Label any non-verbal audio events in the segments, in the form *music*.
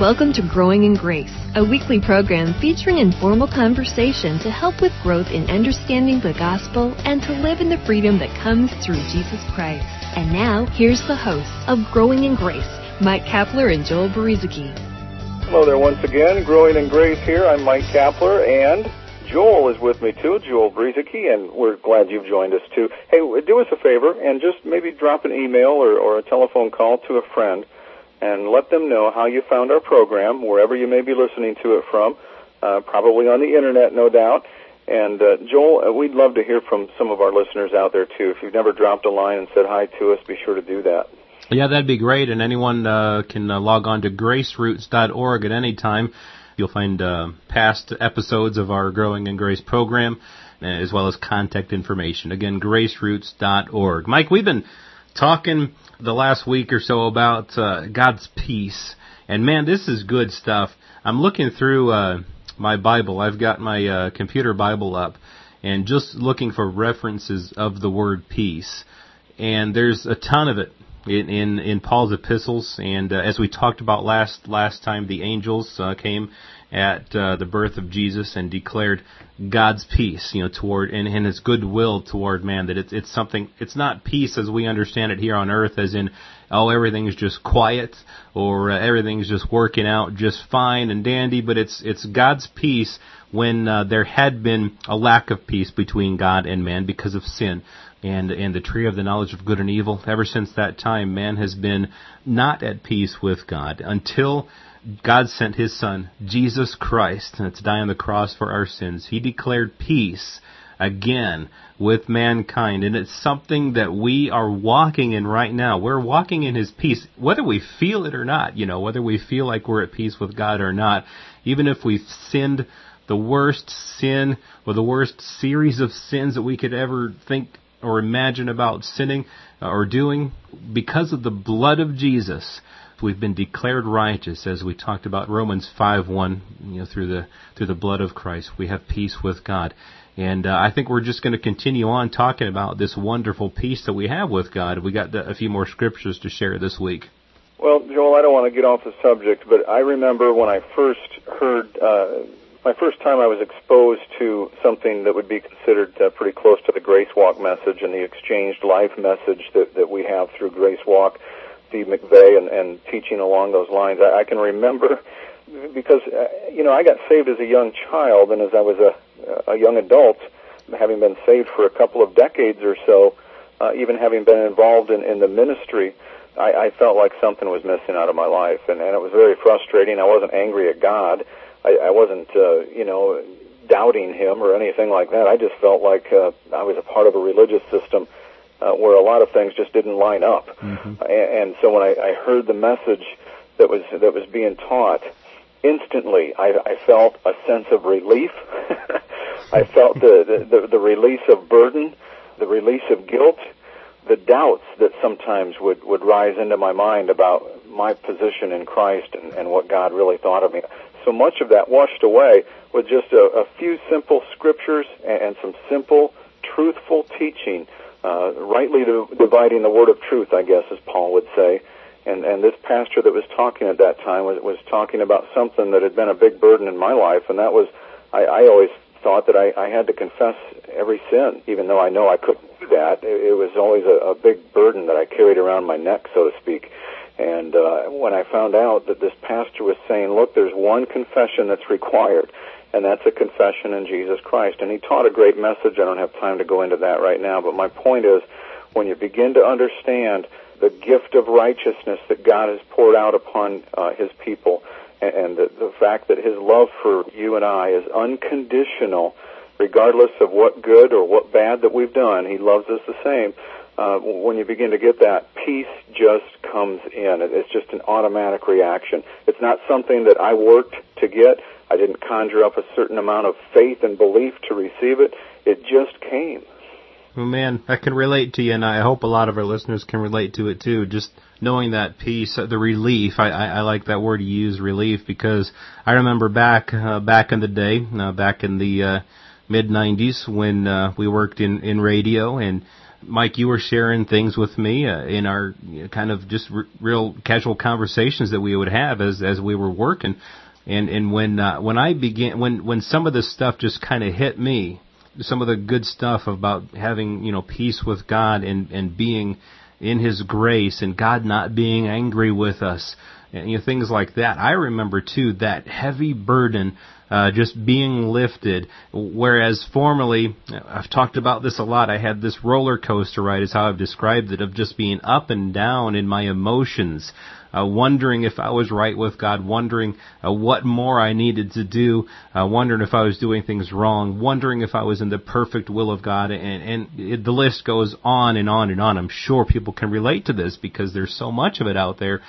Welcome to Growing in Grace, a weekly program featuring informal conversation to help with growth in understanding the gospel and to live in the freedom that comes through Jesus Christ. And now, here's the hosts of Growing in Grace, Mike Kapler and Joel Berizicki. Hello there once again, Growing in Grace here. I'm Mike Kapler and Joel is with me too, Joel Berizicki, and we're glad you've joined us too. Hey, do us a favor and just maybe drop an email or, or a telephone call to a friend and let them know how you found our program, wherever you may be listening to it from, uh, probably on the internet, no doubt. And uh, Joel, uh, we'd love to hear from some of our listeners out there too. If you've never dropped a line and said hi to us, be sure to do that. Yeah, that'd be great. And anyone uh, can uh, log on to graceroots.org at any time. You'll find past episodes of our Growing in Grace program, as well as contact information. Again, graceroots.org. Mike, we've been talking the last week or so about uh, God's peace. And man, this is good stuff. I'm looking through uh, my Bible. I've got my uh, computer Bible up and just looking for references of the word peace. And there's a ton of it in in, in Paul's epistles. And uh, as we talked about last last time, the angels uh, came at uh, the birth of Jesus and declared God's peace, you know, toward and, and His goodwill toward man. That it's it's something. It's not peace as we understand it here on earth, as in oh everything's just quiet or uh, everything's just working out just fine and dandy. But it's it's God's peace when uh, there had been a lack of peace between God and man because of sin and and the tree of the knowledge of good and evil. Ever since that time, man has been not at peace with God until God sent His Son, Jesus Christ, to die on the cross for our sins. He declared peace again with mankind, and it's something that we are walking in right now. We're walking in His peace, whether we feel it or not. You know, whether we feel like we're at peace with God or not, even if we've sinned the worst sin or the worst series of sins that we could ever think or imagine about sinning or doing, because of the blood of Jesus, we've been declared righteous, as we talked about Romans five one. You know, through the through the blood of Christ, we have peace with God. And uh, I think we're just going to continue on talking about this wonderful peace that we have with God. We got a few more scriptures to share this week. Well, Joel, I don't want to get off the subject, but I remember when I first heard, uh, my first time I was exposed to something that would be considered uh, pretty close to the Grace Walk message and the exchanged life message that, that we have through Grace Walk. Steve McVey and, and teaching along those lines. I, I can remember because uh, you know I got saved as a young child, and as I was a, a young adult, having been saved for a couple of decades or so, uh, even having been involved in, in the ministry, I, I felt like something was missing out of my life, and, and it was very frustrating. I wasn't angry at God. I, I wasn't, uh, you know, doubting Him or anything like that. I just felt like uh, I was a part of a religious system uh, where a lot of things just didn't line up. Mm-hmm. And, and so when I, I heard the message that was that was being taught, instantly I, I felt a sense of relief. *laughs* I felt the, the the release of burden, the release of guilt, the doubts that sometimes would would rise into my mind about my position in Christ and, and what God really thought of me. So much of that washed away with just a, a few simple scriptures and, and some simple, truthful teaching uh, rightly dividing the word of truth, I guess, as Paul would say. And and this pastor that was talking at that time was was talking about something that had been a big burden in my life, and that was I, I always thought that I, I had to confess every sin, even though I know I couldn't do that. It, it was always a, a big burden that I carried around my neck, so to speak. And uh, when I found out that this pastor was saying, "Look, there's one confession that's required," and that's a confession in Jesus Christ. And he taught a great message. I don't have time to go into that right now, but my point is when you begin to understand the gift of righteousness that God has poured out upon uh, his people and, the, the fact that his love for you and I is unconditional regardless of what good or what bad that we've done, he loves us the same. Uh, when you begin to get that, peace just comes in. It's just an automatic reaction. It's not something that I worked to get. I didn't conjure up a certain amount of faith and belief to receive it. It just came. Well, man, I can relate to you, and I hope a lot of our listeners can relate to it too. Just knowing that peace, the relief. I, I, I like that word you use, relief, because I remember back uh, back in the day, uh, back in the uh, mid '90s, when uh, we worked in in radio, and Mike, you were sharing things with me uh, in our kind of just r- real casual conversations that we would have as as we were working, and and when uh, when I began when when some of this stuff just kind of hit me, some of the good stuff about having you know peace with God and and being in His grace and God not being angry with us, and you know things like that. I remember too that heavy burden uh, just being lifted. Whereas formerly, I've talked about this a lot. I had this roller coaster ride, is how I've described it, of just being up and down in my emotions. Uh, wondering if I was right with God, wondering uh, what more I needed to do, uh, wondering if I was doing things wrong, wondering if I was in the perfect will of God, and, and it, the list goes on and on and on. I'm sure people can relate to this because there's so much of it out there.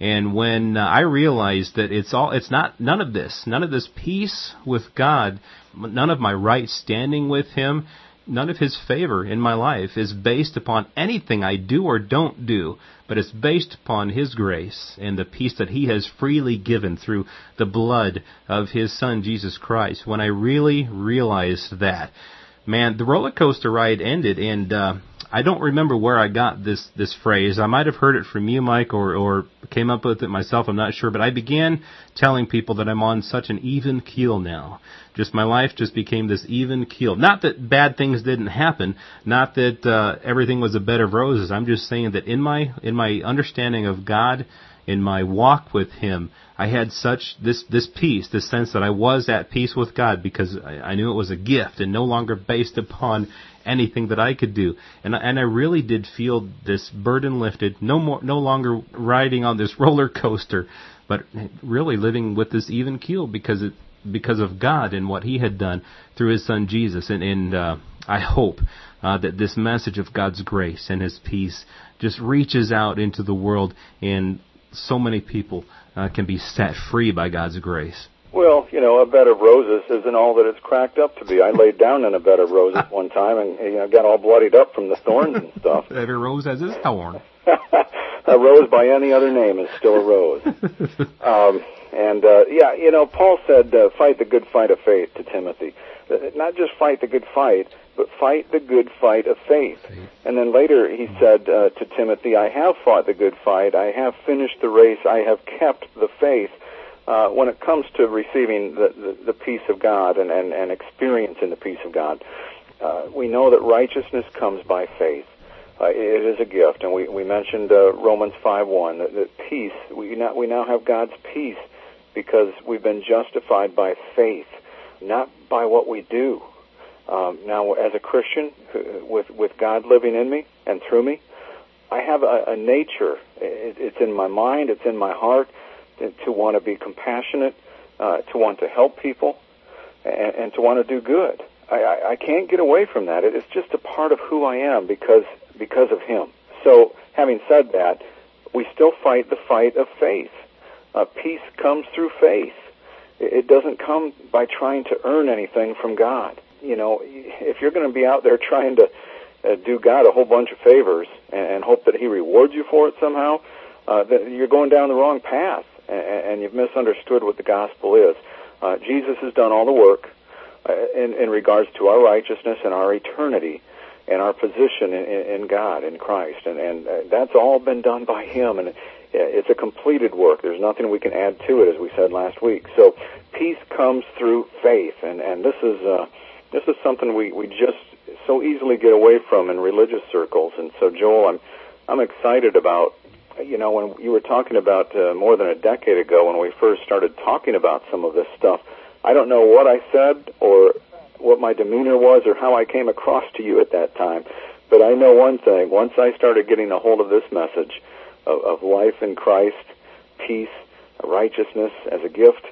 And when uh, I realized that it's all, it's not, none of this, none of this peace with God, none of my right standing with Him, none of His favor in my life is based upon anything I do or don't do, but it's based upon His grace and the peace that He has freely given through the blood of His Son, Jesus Christ. When I really realized that, man, the roller coaster ride ended and, uh, I don't remember where I got this this phrase. I might have heard it from you, Mike, or or came up with it myself. I'm not sure, but I began telling people that I'm on such an even keel now. Just my life just became this even keel. Not that bad things didn't happen. Not that uh, everything was a bed of roses. I'm just saying that in my in my understanding of God, in my walk with Him, I had such this this peace, this sense that I was at peace with God because I, I knew it was a gift and no longer based upon anything that I could do. And and I really did feel this burden lifted. No more, no longer riding on this *laughs* roller coaster, but really living with this even keel because it because of God and what He had done through His Son Jesus. And and uh, I hope uh, that this message of God's grace and His peace just reaches out into the world, and so many people uh, can be set free by God's grace. Well, you know, a bed of roses isn't all that it's cracked up to be. I laid down in a bed of roses *laughs* one time and you know, got all bloodied up from the thorns and stuff. *laughs* Every rose has its thorn. *laughs* a rose by any other name is still a rose. um, and uh, yeah, you know, Paul said, uh, "Fight the good fight of faith" to Timothy. Uh, not just fight the good fight, but fight the good fight of faith. And then later he said uh, to Timothy, "I have fought the good fight. I have finished the race. I have kept the faith." uh, when it comes to receiving the, the, the peace of God and, and, and experiencing the peace of God, uh, we know that righteousness comes by faith. Uh, it is a gift, and we, we mentioned uh, Romans 5.1, that, that peace, we now, we now have God's peace because we've been justified by faith, not by what we do. Um, now, as a Christian, with, with God living in me and through me, I have a, a nature. It, it's in my mind, it's in my heart, to want to be compassionate, uh, to want to help people, and, and to want to do good. I, I, I can't get away from that. It is just a part of who I am because because of Him. So, having said that, we still fight the fight of faith. Uh, peace comes through faith. It, it doesn't come by trying to earn anything from God. You know, if you're going to be out there *laughs* trying to uh, do God a whole bunch of favors and, and hope that He rewards you for it somehow, uh, that you're going down the wrong path and and you've misunderstood what the gospel is. Uh, Jesus has done all the work uh, in, in regards to our righteousness and our eternity and our position in, in God, in Christ. And, and uh, that's all been done by Him. And it's a completed work. There's nothing we can add to it, as we said last week. So peace comes through faith. And, and this is, uh, this is something we, we just so easily get away from in religious circles. And so, Joel, I'm, I'm excited about you know, when you were talking about uh, more than a decade ago when we first started talking about some of this stuff, I don't know what I said or what my demeanor was or how I came across to you at that time. But I know one thing. Once I started getting a hold of this message of, of life in Christ, peace, righteousness as a gift,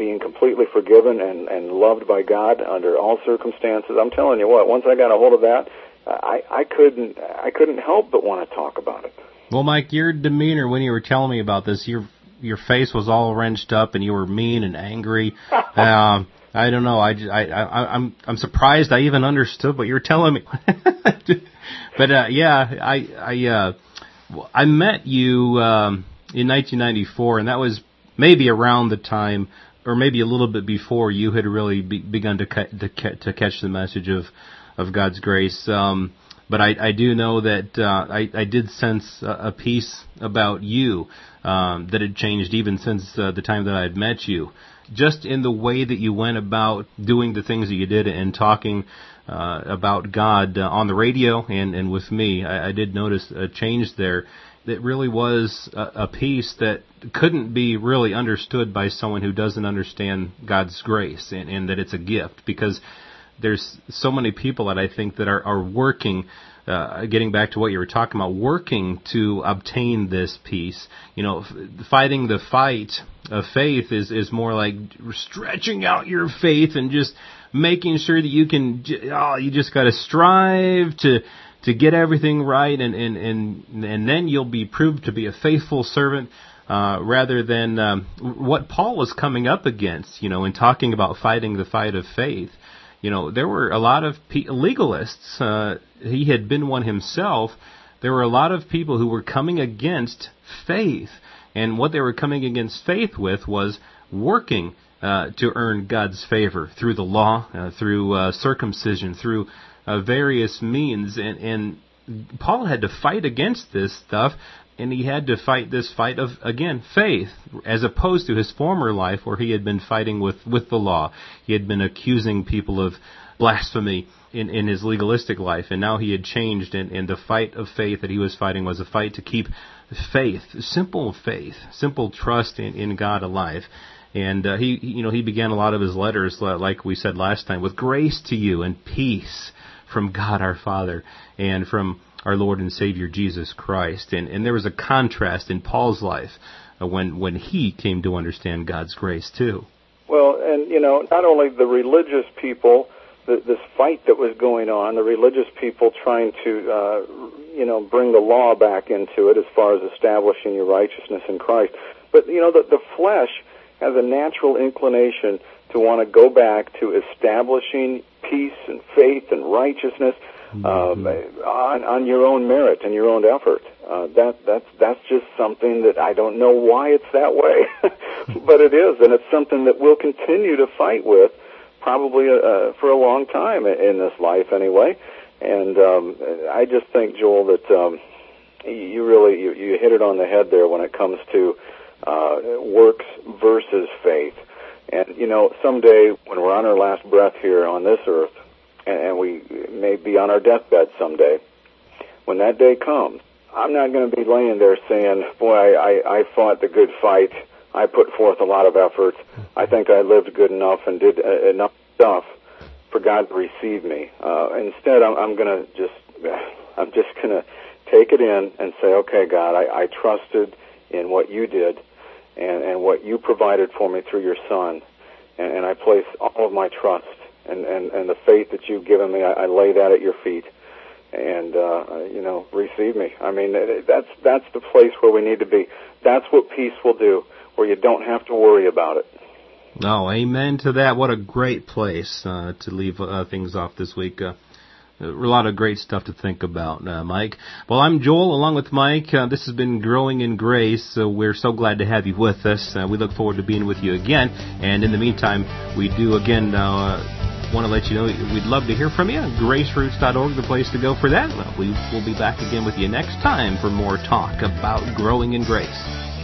being completely forgiven and, and loved by God under all circumstances, I'm telling you what, once I got a hold of that, I, I couldn't I couldn't help but want to talk about it. Well, Mike, your demeanor when you were telling me about this, your your face was all wrenched up and you were mean and angry. *laughs* um, I don't know. I, I, I, I'm I'm surprised I even understood what you were telling me. *laughs* but uh, yeah, I I uh, I met you um, in 1994, and that was maybe around the time, or maybe a little bit before you had really be, begun to, ca- to to catch the message of of God's grace. Um, but I, I do know that uh, I, I did sense a, a peace about you um, that had changed even since uh, the time that I had met you. Just in the way that you went about doing the things that you did and talking uh, about God uh, on the radio and, and with me, I, I did notice a change there that really was a, a peace that couldn't be really understood by someone who doesn't understand God's grace and, and that it's a gift because there's so many people that I think that are, are working uh, getting back to what you were talking about, working to obtain this peace. You know, f- fighting the fight of faith is is more like stretching out your faith and just making sure that you can. Oh, you just got to strive to to get everything right, and and and and then you'll be proved to be a faithful servant. Uh, rather than um, what Paul was coming up against, you know, in talking about fighting the fight of faith, you know, there were a lot of pe- legalists. Uh, he had been one himself. There were a lot of people who were coming against faith, and what they were coming against faith with was working uh, to earn God's favor through the law, uh, through uh, circumcision, through uh, various means, and, and Paul had to fight against this stuff and he had to fight this fight of again faith as opposed to his former life where he had been fighting with with the law. He had been accusing people of blasphemy in in his legalistic life and now he had changed and and the fight of faith that he was fighting was a fight to keep faith simple faith simple trust in in God alive and uh, he you know he began a lot of his letters like we said last time with grace to you and peace from God our Father and from our Lord and Savior Jesus Christ. And, and there was a contrast in Paul's life uh, when, when he came to understand God's grace too. Well, and you know, not only the religious people, this fight that was going on, the religious people trying to, uh, you know, bring the law back into it as far as establishing your righteousness in Christ. But you know, the, the flesh has a natural inclination to want to go back to establishing peace and faith and righteousness um, on, on your own merit and your own effort. Uh, that that's that's just something that I don't know why it's that way, *laughs* but it is, and it's something that we'll continue to fight with, probably uh, for a long time in this life anyway. And um, I just think, Joel, that um, you really you, you hit it on the head there when it comes to uh, works versus faith. And you know, someday when we're on our last breath here on this earth, and and we may be on our deathbed someday. When that day comes, I'm not going to be laying there saying, boy, I, I fought the good fight. I put forth a lot of effort. I think I lived good enough and did uh, enough stuff for God to receive me. Uh, instead, I'm, I'm going to just, I'm just going to take it in and say, okay, God, I, I trusted in what you did and, and what you provided for me through your son. And, and I place all of my trust and, and, and the faith that you've given me, I, I lay that at your feet. And, uh, you know, receive me. I mean, that's, that's the place where we need to be. That's what peace will do, where you don't have to worry about it. Oh, amen to that. What a great place uh, to leave uh, things off this week. Uh, a lot of great stuff to think about, uh, Mike. Well, I'm Joel, along with Mike. Uh, this has been Growing in Grace, so we're so glad to have you with us. Uh, we look forward to being with you again. And in the meantime, we do again uh, want to let you know we'd love to hear from you. GraceRoots.org, the place to go for that. Well, we will be back again with you next time for more talk about growing in grace.